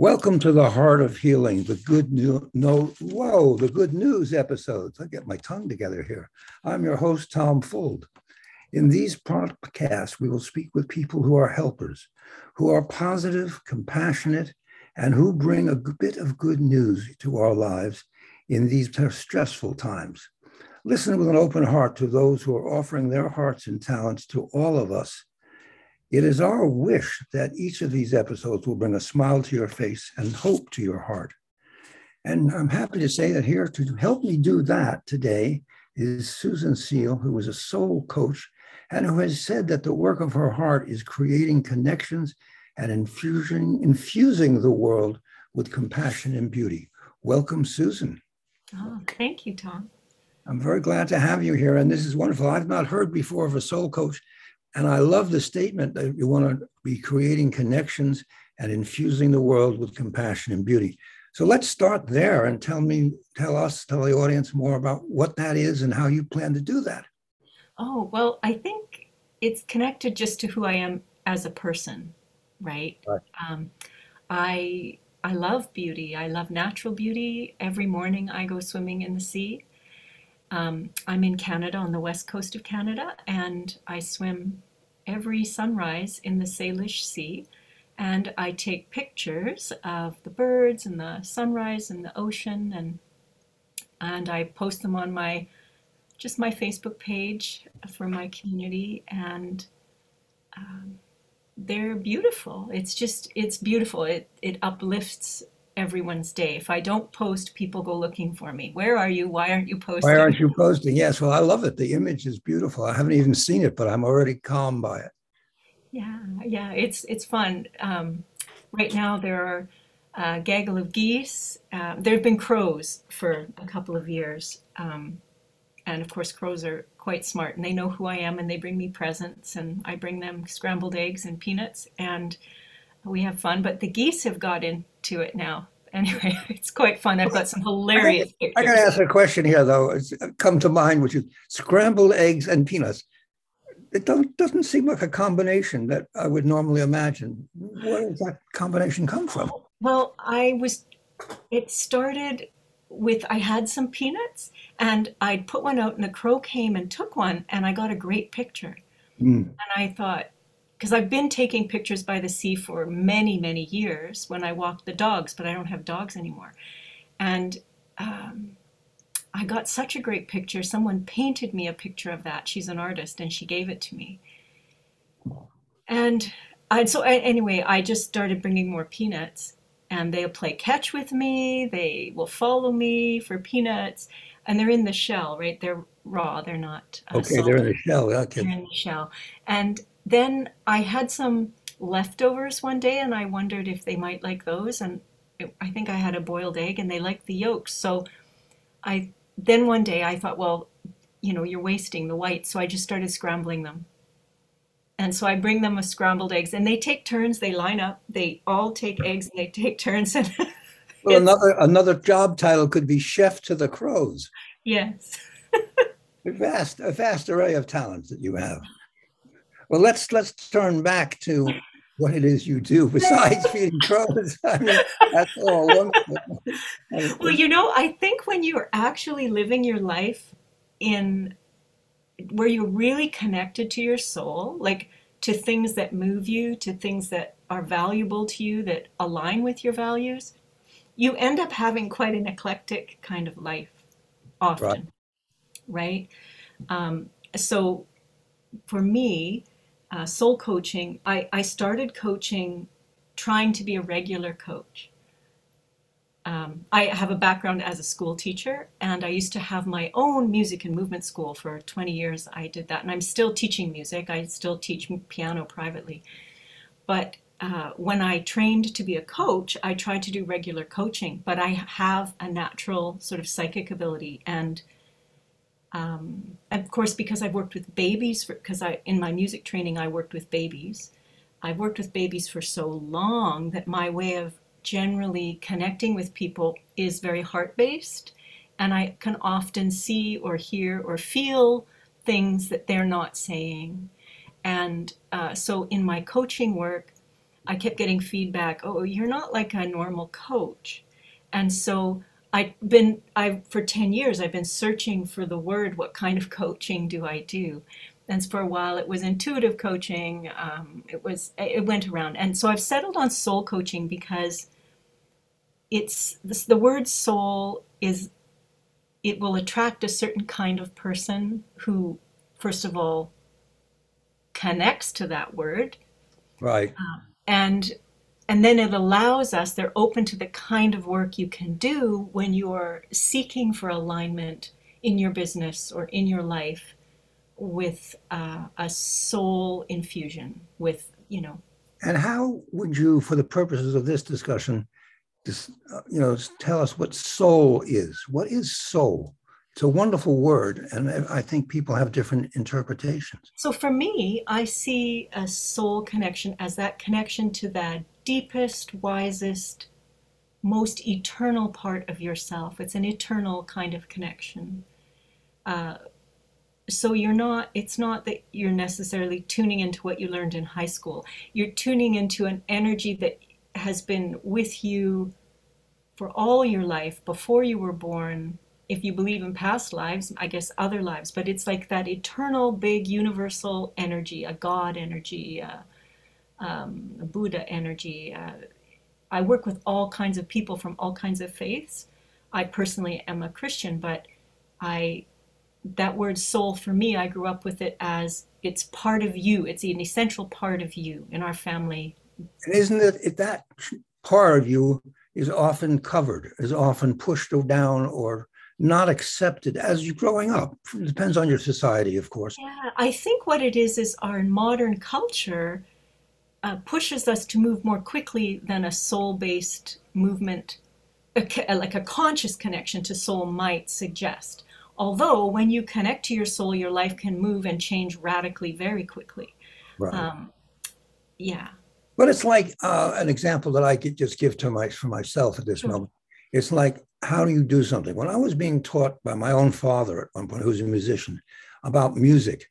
Welcome to the Heart of Healing, the good news, no, whoa, the good news episodes. I get my tongue together here. I'm your host, Tom Fold. In these podcasts, we will speak with people who are helpers, who are positive, compassionate, and who bring a bit of good news to our lives in these stressful times. Listen with an open heart to those who are offering their hearts and talents to all of us it is our wish that each of these episodes will bring a smile to your face and hope to your heart. And I'm happy to say that here to help me do that today is Susan Seale, who is a soul coach and who has said that the work of her heart is creating connections and infusing, infusing the world with compassion and beauty. Welcome, Susan. Oh, thank you, Tom. I'm very glad to have you here. And this is wonderful. I've not heard before of a soul coach and I love the statement that you want to be creating connections and infusing the world with compassion and beauty. So let's start there and tell me, tell us, tell the audience more about what that is and how you plan to do that. Oh, well, I think it's connected just to who I am as a person, right? right. Um, I I love beauty. I love natural beauty. Every morning I go swimming in the sea. Um, I'm in Canada, on the west coast of Canada, and I swim every sunrise in the Salish Sea. And I take pictures of the birds and the sunrise and the ocean, and and I post them on my just my Facebook page for my community, and um, they're beautiful. It's just it's beautiful. It it uplifts everyone's day. If I don't post, people go looking for me. Where are you? Why aren't you posting? Why aren't you posting? Yes, well, I love it. The image is beautiful. I haven't even seen it, but I'm already calmed by it. Yeah, yeah, it's it's fun. Um, right now there are a gaggle of geese. Uh, there have been crows for a couple of years, um, and of course crows are quite smart and they know who I am and they bring me presents and I bring them scrambled eggs and peanuts and we have fun. But the geese have got into it now. Anyway, it's quite fun. I've got some hilarious. I, I got to ask a question here, though. It's come to mind, which is scrambled eggs and peanuts. It don't, doesn't seem like a combination that I would normally imagine. Where does that combination come from? Well, I was. It started with I had some peanuts and I'd put one out and a crow came and took one and I got a great picture. Mm. And I thought, because I've been taking pictures by the sea for many, many years when I walk the dogs, but I don't have dogs anymore. And um, I got such a great picture. Someone painted me a picture of that. She's an artist and she gave it to me. And I, so, anyway, I just started bringing more peanuts and they'll play catch with me. They will follow me for peanuts. And they're in the shell, right? They're raw. They're not. Uh, okay, they're in the shell. Okay. They're in the shell. And then I had some leftovers one day and I wondered if they might like those. And it, I think I had a boiled egg and they liked the yolks. So I then one day I thought, well, you know, you're wasting the whites. So I just started scrambling them. And so I bring them a scrambled eggs and they take turns. They line up. They all take eggs and they take turns. And well, another another job title could be chef to the crows. Yes. a vast a vast array of talents that you have. Well, let's let's turn back to what it is you do besides feeding crows. I mean, that's all wonderful. well, you know, I think when you're actually living your life in where you're really connected to your soul, like to things that move you, to things that are valuable to you, that align with your values, you end up having quite an eclectic kind of life often. Right. right? Um, so for me, uh, soul coaching, I, I started coaching trying to be a regular coach. Um, I have a background as a school teacher, and I used to have my own music and movement school for 20 years. I did that, and I'm still teaching music. I still teach piano privately. But uh, when I trained to be a coach, I tried to do regular coaching, but I have a natural sort of psychic ability and um, of course, because I've worked with babies, because I in my music training I worked with babies. I've worked with babies for so long that my way of generally connecting with people is very heart based, and I can often see or hear or feel things that they're not saying. And uh, so in my coaching work, I kept getting feedback, oh, you're not like a normal coach. And so I've been, I for 10 years, I've been searching for the word, what kind of coaching do I do? And for a while it was intuitive coaching. Um, it was, it went around. And so I've settled on soul coaching because it's, this, the word soul is, it will attract a certain kind of person who, first of all, connects to that word Right. and and then it allows us they're open to the kind of work you can do when you're seeking for alignment in your business or in your life with uh, a soul infusion with you know And how would you, for the purposes of this discussion, just, uh, you know, tell us what soul is? What is soul? It's a wonderful word, and I think people have different interpretations. so for me i see a soul connection as that connection to the deepest wisest most eternal part of yourself. It's an eternal kind of connection. Uh, so you're not it's not that you're necessarily tuning into what you learned in high school. You're tuning into an energy that has been with you for all your life before you were born. If you believe in past lives i guess other lives but it's like that eternal big universal energy a god energy uh, um, buddha energy uh, i work with all kinds of people from all kinds of faiths i personally am a christian but i that word soul for me, I grew up with it as it's part of you. It's an essential part of you in our family. And isn't it, it that part of you is often covered, is often pushed down or not accepted as you're growing up? It depends on your society, of course. Yeah, I think what it is is our modern culture uh, pushes us to move more quickly than a soul based movement, like a conscious connection to soul might suggest. Although, when you connect to your soul, your life can move and change radically very quickly. Right. Um, yeah. But it's like uh, an example that I could just give to my for myself at this moment. It's like how do you do something? When I was being taught by my own father at one point, who was a musician, about music,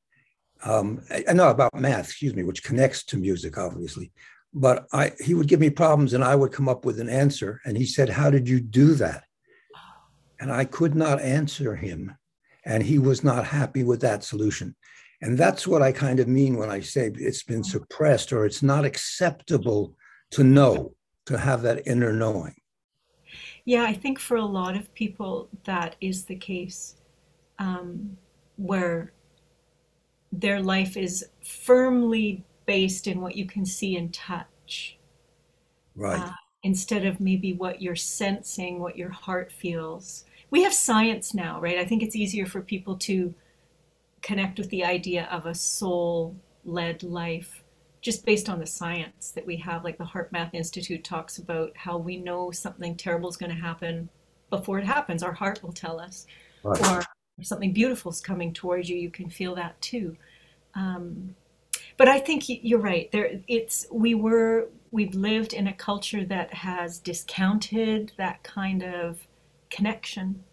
um, I know about math, excuse me, which connects to music, obviously. But I, he would give me problems, and I would come up with an answer. And he said, "How did you do that?" And I could not answer him, and he was not happy with that solution. And that's what I kind of mean when I say it's been suppressed or it's not acceptable to know, to have that inner knowing. Yeah, I think for a lot of people that is the case, um, where their life is firmly based in what you can see and touch, Right. uh, instead of maybe what you're sensing, what your heart feels. We have science now, right? I think it's easier for people to connect with the idea of a soul-led life just based on the science that we have. Like the HeartMath Institute talks about how we know something terrible is going to happen before it happens. Our heart will tell us, Right. or if something beautiful is coming towards you, you can feel that too. Um, but I think you're right. There, it's we were we've lived in a culture that has discounted that kind of connection.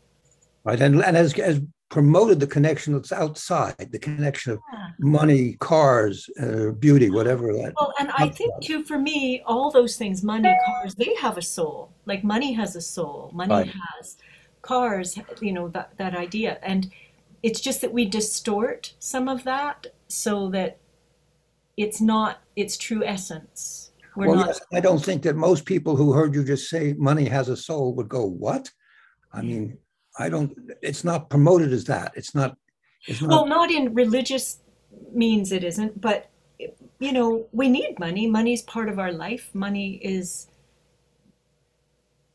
Right. And, and has, has promoted the connection that's outside, the connection of Yeah. money, cars, uh, beauty, whatever that. Well, and I think too, for me, all those things, money, cars, they have a soul. Like money has a soul. Money Right. has cars, you know, that, that idea. And it's just that we distort some of that so that it's not its true essence. We're Well, not, yes, I don't think that most people who heard you just say money has a soul would go, what? I mean, I don't, it's not promoted as that. It's not, it's not. well, not in religious means it isn't, but you know, we need money. Money's part of our life. Money is,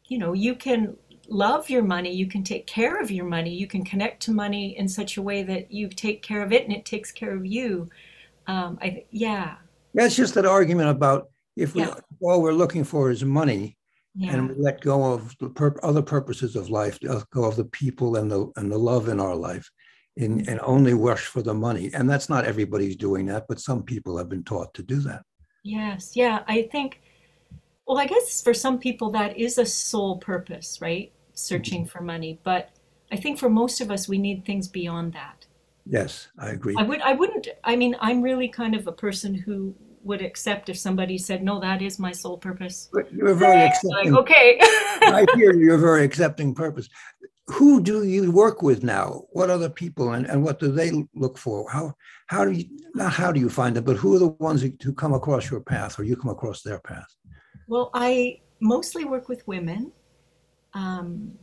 you know, you can love your money, you can take care of your money, you can connect to money in such a way that you take care of it and it takes care of you. Um, I, th- yeah, Yeah, it's just that argument about if we Yeah. all we're looking for is money yeah, and we let go of the pur- other purposes of life, let go of the people and the and the love in our life, in, and only rush for the money. And that's not everybody's doing that, but some people have been taught to do that. yes, yeah. I think, well, I guess for some people that is a sole purpose, right? Searching mm-hmm. for money. But I think for most of us, we need things beyond that. Yes, I agree. I would I wouldn't I mean I'm really kind of a person who would accept if somebody said, "No, that is my sole purpose." But You're very Like, accepting. okay. I hear you're very accepting purpose. Who do you work with now? What other people and, and what do they look for? How how do you not how do you find them, but who are the ones who come across your path or you come across their path? Well, I mostly work with women. Um,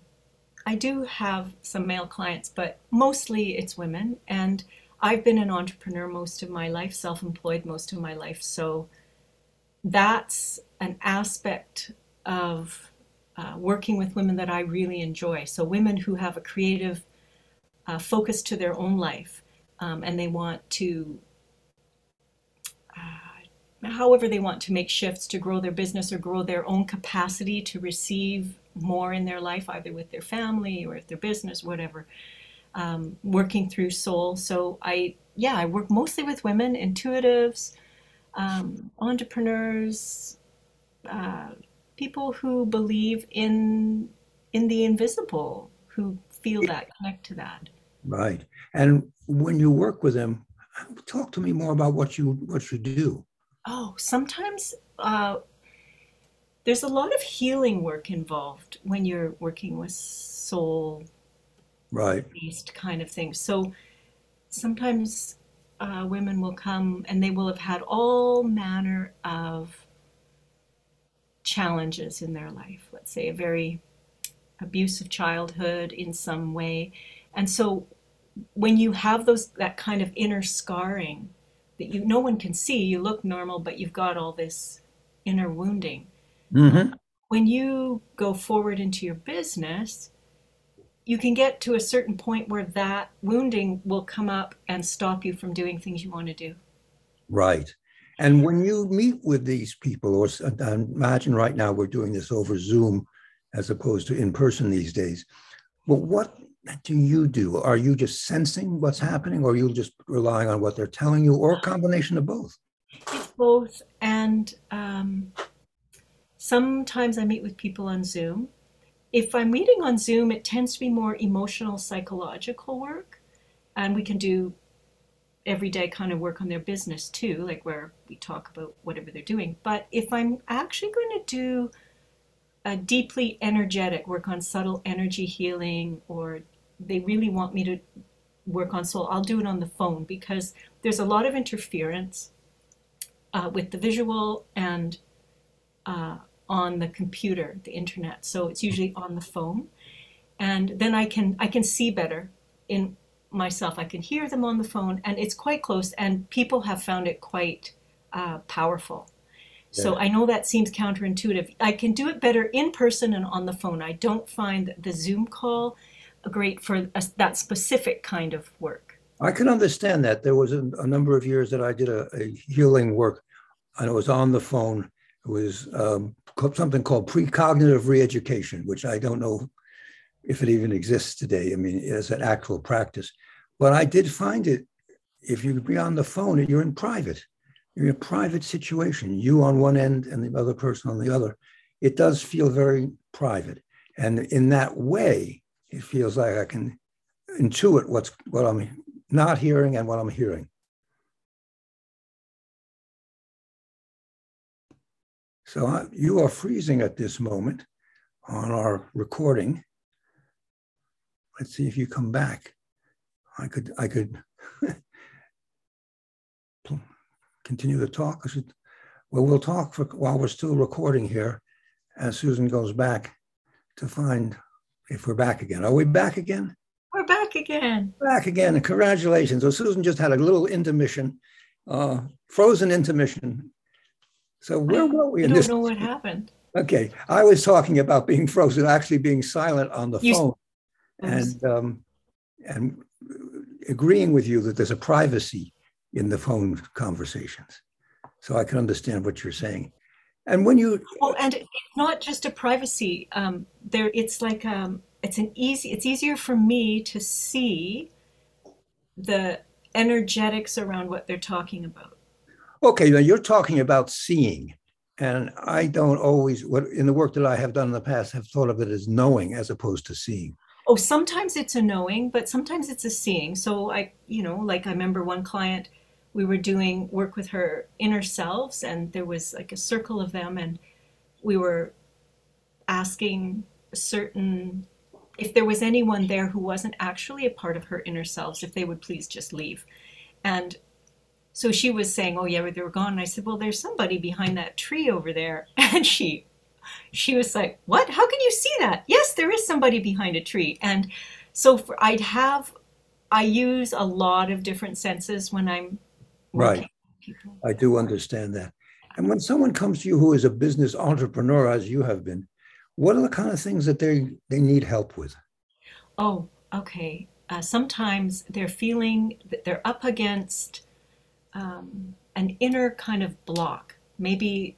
I do have some male clients, but mostly it's women. And I've been an entrepreneur most of my life, self employed most of my life. So that's an aspect of uh, working with women that I really enjoy. So, women who have a creative uh, focus to their own life um, and they want to however they want to make shifts to grow their business or grow their own capacity to receive more in their life, either with their family or with their business, whatever. Um, working through soul. So I, yeah, I work mostly with women, intuitives, um, entrepreneurs, uh, people who believe in in the invisible, who feel that, connect to that. Right. And when you work with them, talk to me more about what you what you do. Oh, sometimes uh, there's a lot of healing work involved when you're working with soul Right. based kind of things. So sometimes uh, women will come and they will have had all manner of challenges in their life. Let's say a very abusive childhood in some way. And so when you have those that kind of inner scarring that you no one can see, you look normal, but you've got all this inner wounding. hmm When you go forward into your business, you can get to a certain point where that wounding will come up and stop you from doing things you want to do. Right. And when you meet with these people, or s- imagine right now we're doing this over Zoom as opposed to in person these days. Well, what do you do? Are you just sensing what's happening, or are you just relying on what they're telling you, or a combination of both? It's both, and um, sometimes I meet with people on Zoom. If I'm meeting on Zoom, it tends to be more emotional, psychological work, and we can do everyday kind of work on their business too, like where we talk about whatever they're doing. But if I'm actually going to do a deeply energetic work on subtle energy healing, or they really want me to work on soul, I'll do it on the phone because there's a lot of interference uh, with the visual and uh, on the computer, the internet. So it's usually on the phone, and then I can I can see better in myself. I can hear them on the phone, and it's quite close. And people have found it quite uh, powerful. So Yeah. I know that seems counterintuitive. I can do it better in person and on the phone. I don't find the Zoom call great for a, that specific kind of work. I can understand that. There was a, a number of years that I did a, a healing work, and it was on the phone. It was um, something called precognitive reeducation, which I don't know if it even exists today. I mean, as an actual practice. But I did find it. If you be on the phone, you're in private. You're in a private situation. You on one end and the other person on the other. It does feel very private, and in that way, it feels like I can intuit what's what I'm not hearing and what I'm hearing. So I, you are freezing at this moment on our recording. Let's see if you come back. I could I could continue to talk. I should, well, we'll talk for, while we're still recording here, as Susan goes back to find if we're back again. Are we back again? We're back again. Back again. Congratulations. So Susan just had a little intermission, uh, frozen intermission. So where were we I in don't this? know what happened. Okay, I was talking about being frozen, actually being silent on the You- phone, and um, and agreeing with you that there's a privacy in the phone conversations. So I can understand what you're saying. And when you, Well, and it's not just a privacy. Um, there, it's like um, it's an easy. It's easier for me to see the energetics around what they're talking about. okay, now you're talking about seeing, and I don't always, what in the work that I have done in the past, have thought of it as knowing as opposed to seeing. Oh, sometimes it's a knowing, but sometimes it's a seeing. So I, you know, like I remember one client we were doing work with her inner selves, and there was like a circle of them, and we were asking certain if there was anyone there who wasn't actually a part of her inner selves, if they would please just leave. And so she was saying, "Oh yeah, they were gone." And I said, "Well, there's somebody behind that tree over there." And she she was like, "What? How can you see that?" Yes, there is somebody behind a tree. And so for, I'd have I use a lot of different senses when I'm Right. I do understand that. And when someone comes to you who is a business entrepreneur, as you have been, what are the kind of things that they they need help with? Oh, okay. Uh, sometimes they're feeling that they're up against um, an inner kind of block. Maybe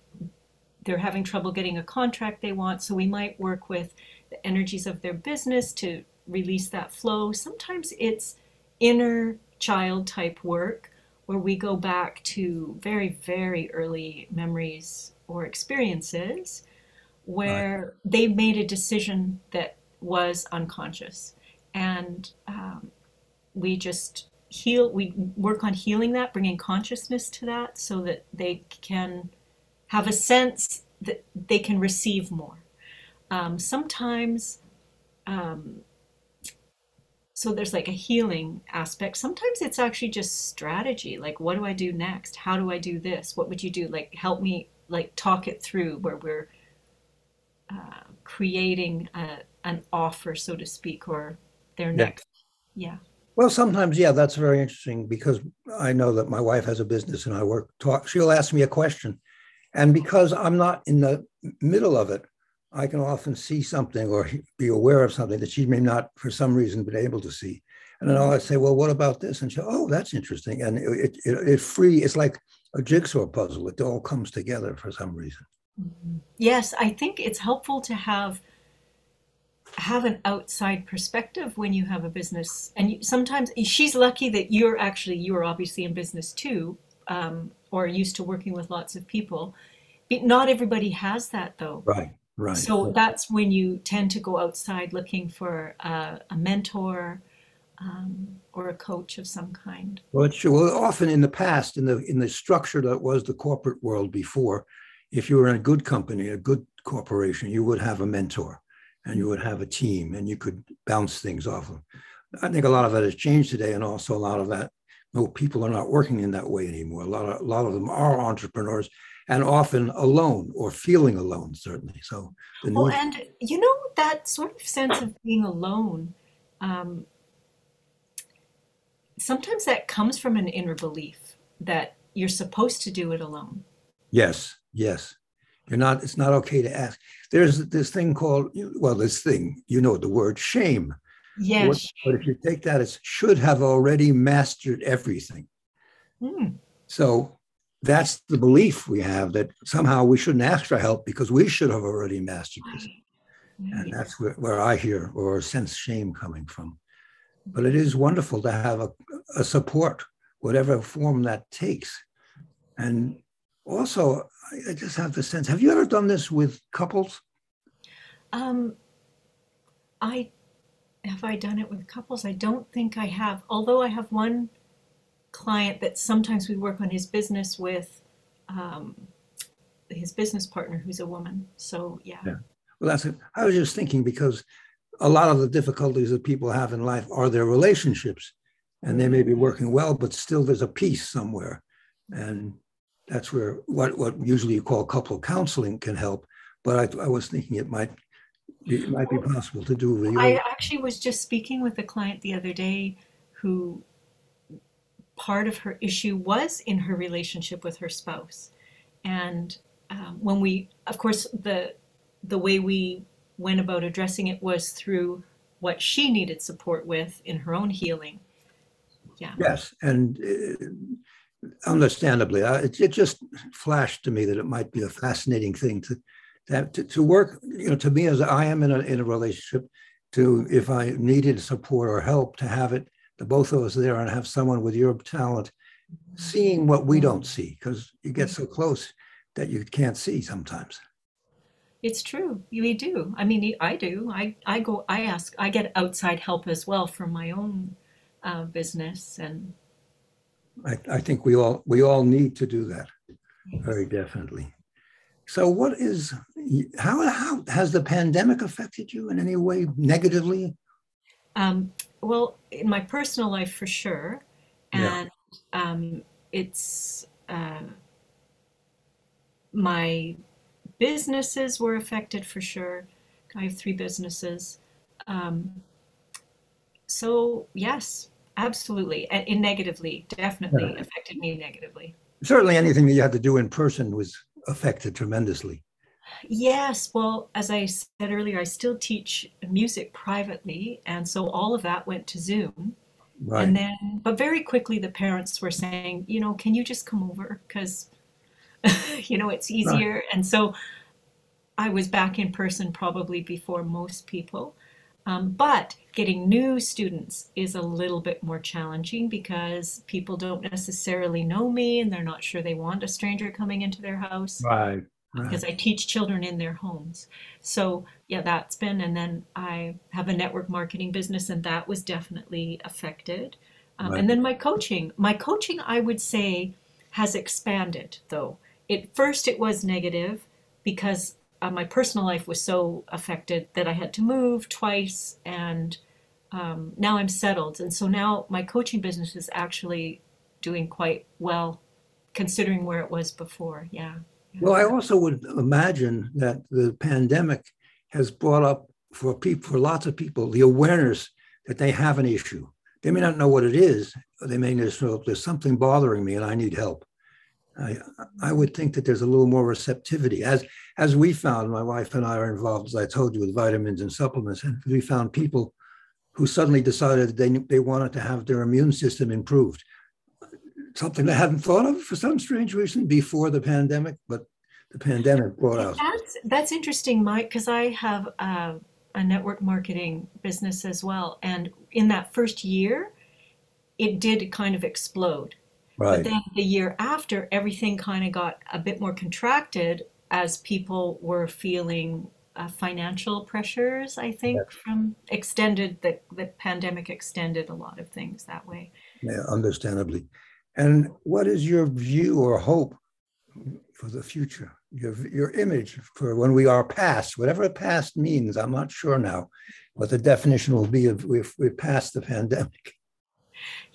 they're having trouble getting a contract they want, so we might work with the energies of their business to release that flow. Sometimes it's inner child type work where we go back to very, very early memories or experiences Right. where they made a decision that was unconscious. And um, we just heal, we work on healing that, bringing consciousness to that so that they can have a sense that they can receive more. Um, sometimes, um, so there's like a healing aspect. Sometimes it's actually just strategy. Like, what do I do next? How do I do this? What would you do? Like, help me, like, talk it through where we're uh, creating a, an offer, so to speak, or their Yeah. next. Yeah. Well, sometimes, yeah, that's very interesting because I know that my wife has a business and I work talk. She'll ask me a question, and because I'm not in the middle of it, I can often see something or be aware of something that she may not, for some reason, been able to see. And then I'll say, "Well, what about this?" And she'll, "Oh, that's interesting." And it it, it, it free. It's like a jigsaw puzzle. It all comes together for some reason. Mhm. Yes, I think it's helpful to have have an outside perspective when you have a business. And you, sometimes she's lucky that you're actually you're obviously in business too, um, or used to working with lots of people. But not everybody has that though. Right. Right. So that's when you tend to go outside looking for a, a mentor um, or a coach of some kind. Well, it's true. Well, often in the past, in the in the structure that was the corporate world before, if you were in a good company, a good corporation, you would have a mentor and you would have a team and you could bounce things off of. I think a lot of that has changed today, and also a lot of that, no, people are not working in that way anymore. A lot of a lot of them are entrepreneurs and often alone or feeling alone, certainly. So the Well, and you know that sort of sense of being alone. Um, sometimes that comes from an inner belief that you're supposed to do it alone. Yes, yes. You're not, it's not okay to ask. There's this thing called, well, this thing, you know, the word shame. What, Yes. but if you take that as should have already mastered everything. Mm, So that's the belief we have that somehow we shouldn't ask for help because we should have already mastered this. And that's where, where I hear or sense shame coming from. But it is wonderful to have a, a support, whatever form that takes. And also, I I just have the sense have you ever done this with couples? Um, I have I done it with couples? I don't think I have. Although I have one client that sometimes we work on his business with um, his business partner who's a woman. So yeah. Yeah. Well, that's it. I was just thinking because a lot of the difficulties that people have in life are their relationships, and they may be working well, but still there's a piece somewhere, and that's where what what usually you call couple counseling can help. But I, I was thinking it might be, it might be possible to do with I actually was just speaking with a client the other day who part of her issue was in her relationship with her spouse. And um, when we, of course, the the way we went about addressing it was through what she needed support with in her own healing. Yeah. yes, and uh, understandably, I, it, it just flashed to me that it might be a fascinating thing to, to to work. You know, to me as I am in a in a relationship, to if I needed support or help, to have it the both of us there and have someone with your talent seeing what we don't see because you get so close that you can't see sometimes. It's true. We do. I mean, I do. I, I go, I ask, I get outside help as well from my own uh, business and I, I think we all we all need to do that very definitely. So, what is how how has the pandemic affected you in any way negatively? Um, well, in my personal life, for sure, Yeah, and um, it's uh, my businesses were affected for sure. I have three businesses. Um, so yes, absolutely, and, and negatively, definitely yeah. affected me negatively. Certainly, anything that you had to do in person was affected tremendously. Yes, well, as I said earlier, I still teach music privately, and so all of that went to Zoom. Right, And then, but very quickly, the parents were saying, you know, can you just come over? Because, you know, it's right, easier. And so I was back in person probably before most people. Um, but getting new students is a little bit more challenging because people don't necessarily know me and they're not sure they want a stranger coming into their house right, right, because I teach children in their homes. So, yeah, that's been, and then I have a network marketing business, and that was definitely affected. Um, right, and then my coaching, my coaching, I would say, has expanded though. At first, it was negative because uh, my personal life was so affected that I had to move twice, and um, now I'm settled. And so now my coaching business is actually doing quite well considering where it was before. Yeah. Well, I also would imagine that the pandemic has brought up for people, for lots of people, the awareness that they have an issue. They may not know what it is. They may just know there's something bothering me and I need help. I, I would think that there's a little more receptivity. As as we found, my wife and I are involved, as I told you, with vitamins and supplements, and we found people who suddenly decided they they wanted to have their immune system improved. Something I hadn't thought of for some strange reason before the pandemic, but the pandemic brought out. That's that's interesting, Mike, because I have a, a network marketing business as well, and in that first year, it did kind of explode. Right. But then the year after, everything kind of got a bit more contracted as people were feeling uh, financial pressures, I think, from extended the the pandemic extended a lot of things that way. yeah, understandably. And what is your view or hope for the future? Your your image for when we are past, whatever past means. I'm not sure now what the definition will be if if we're past the pandemic.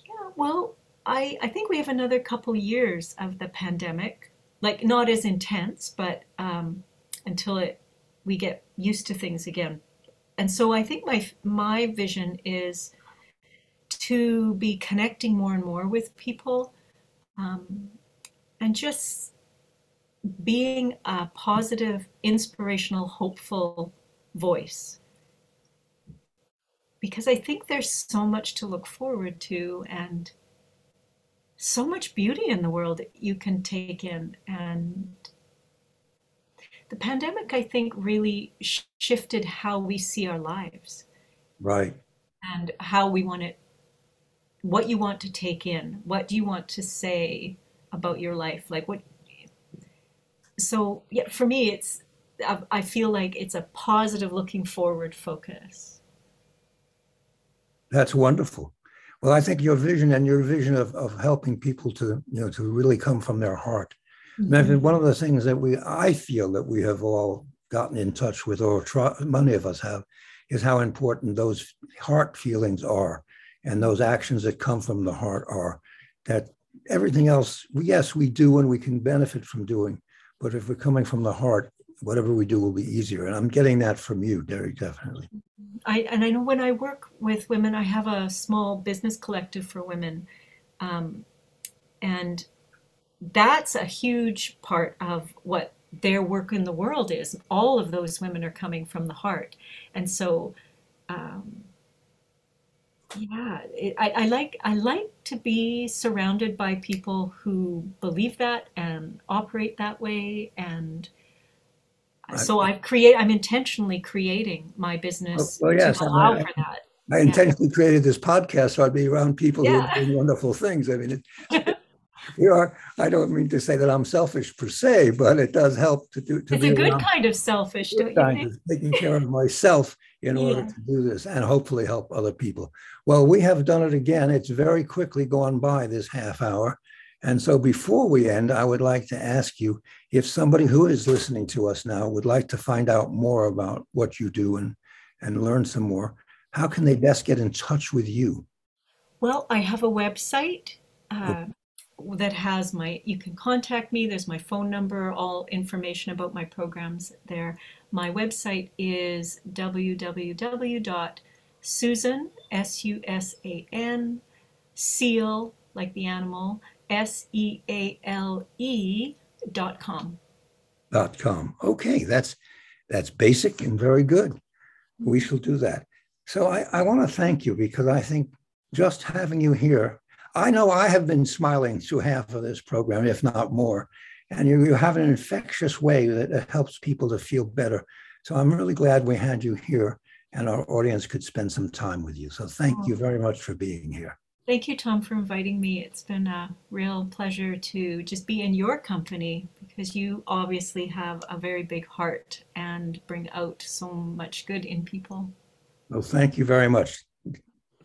Yeah, well, I I think we have another couple years of the pandemic, like not as intense, but um, until it we get used to things again. And so I think my my vision is to be connecting more and more with people, um, and just being a positive, inspirational, hopeful voice. Because I think there's so much to look forward to, and so much beauty in the world that you can take in. And the pandemic, I think, really sh- shifted how we see our lives Right. and how we want it, what you want to take in, what do you want to say about your life. Like, what, so yeah, for me, it's, I, I feel like it's a positive looking forward focus. That's wonderful. Well, I think your vision and your vision of, of helping people to, you know, to really come from their heart. And I think Mhm. one of the things that we, I feel that we have all gotten in touch with, or try, many of us have, is how important those heart feelings are and those actions that come from the heart are. That everything else, yes, we do and we can benefit from doing, but if we're coming from the heart, whatever we do will be easier. And I'm getting that from you, Derek, definitely. I and I know when I work with women, I have a small business collective for women, um, and that's a huge part of what their work in the world is. All of those women are coming from the heart, and so um, yeah, it, I, I like I like to be surrounded by people who believe that and operate that way, and I, so I've create I'm intentionally creating my oh, business well, to yes, and allow I, for that. I Yeah. intentionally created this podcast so I'd be around people who are doing wonderful things. I mean, it, you are, I don't mean to say that I'm selfish per se, but it does help to do, to It's be a good around kind of selfish, don't you think? of taking care of myself in order to do this and hopefully help other people. Well, we have done it again. It's very quickly gone by this half hour. And so before we end, I would like to ask you if somebody who is listening to us now would like to find out more about what you do and, and learn some more, how can they best get in touch with you? Well, I have a website uh, that has my, you can contact me. There's my phone number, all information about my programs there. My website is www.susan, S U S A N, seal, like the animal, S E A L E dot com. Dot com. Okay, that's that's basic and very good. We mm-hmm. shall do that. So I, I want to thank you because I think just having you here, I know I have been smiling through half of this program, if not more. And you, you have an infectious way that helps people to feel better. So I'm really glad we had you here and our audience could spend some time with you. So thank you very much for being here. Thank you, Tom, for inviting me. It's been a real pleasure to just be in your company because you obviously have a very big heart and bring out so much good in people. Well, thank you very much.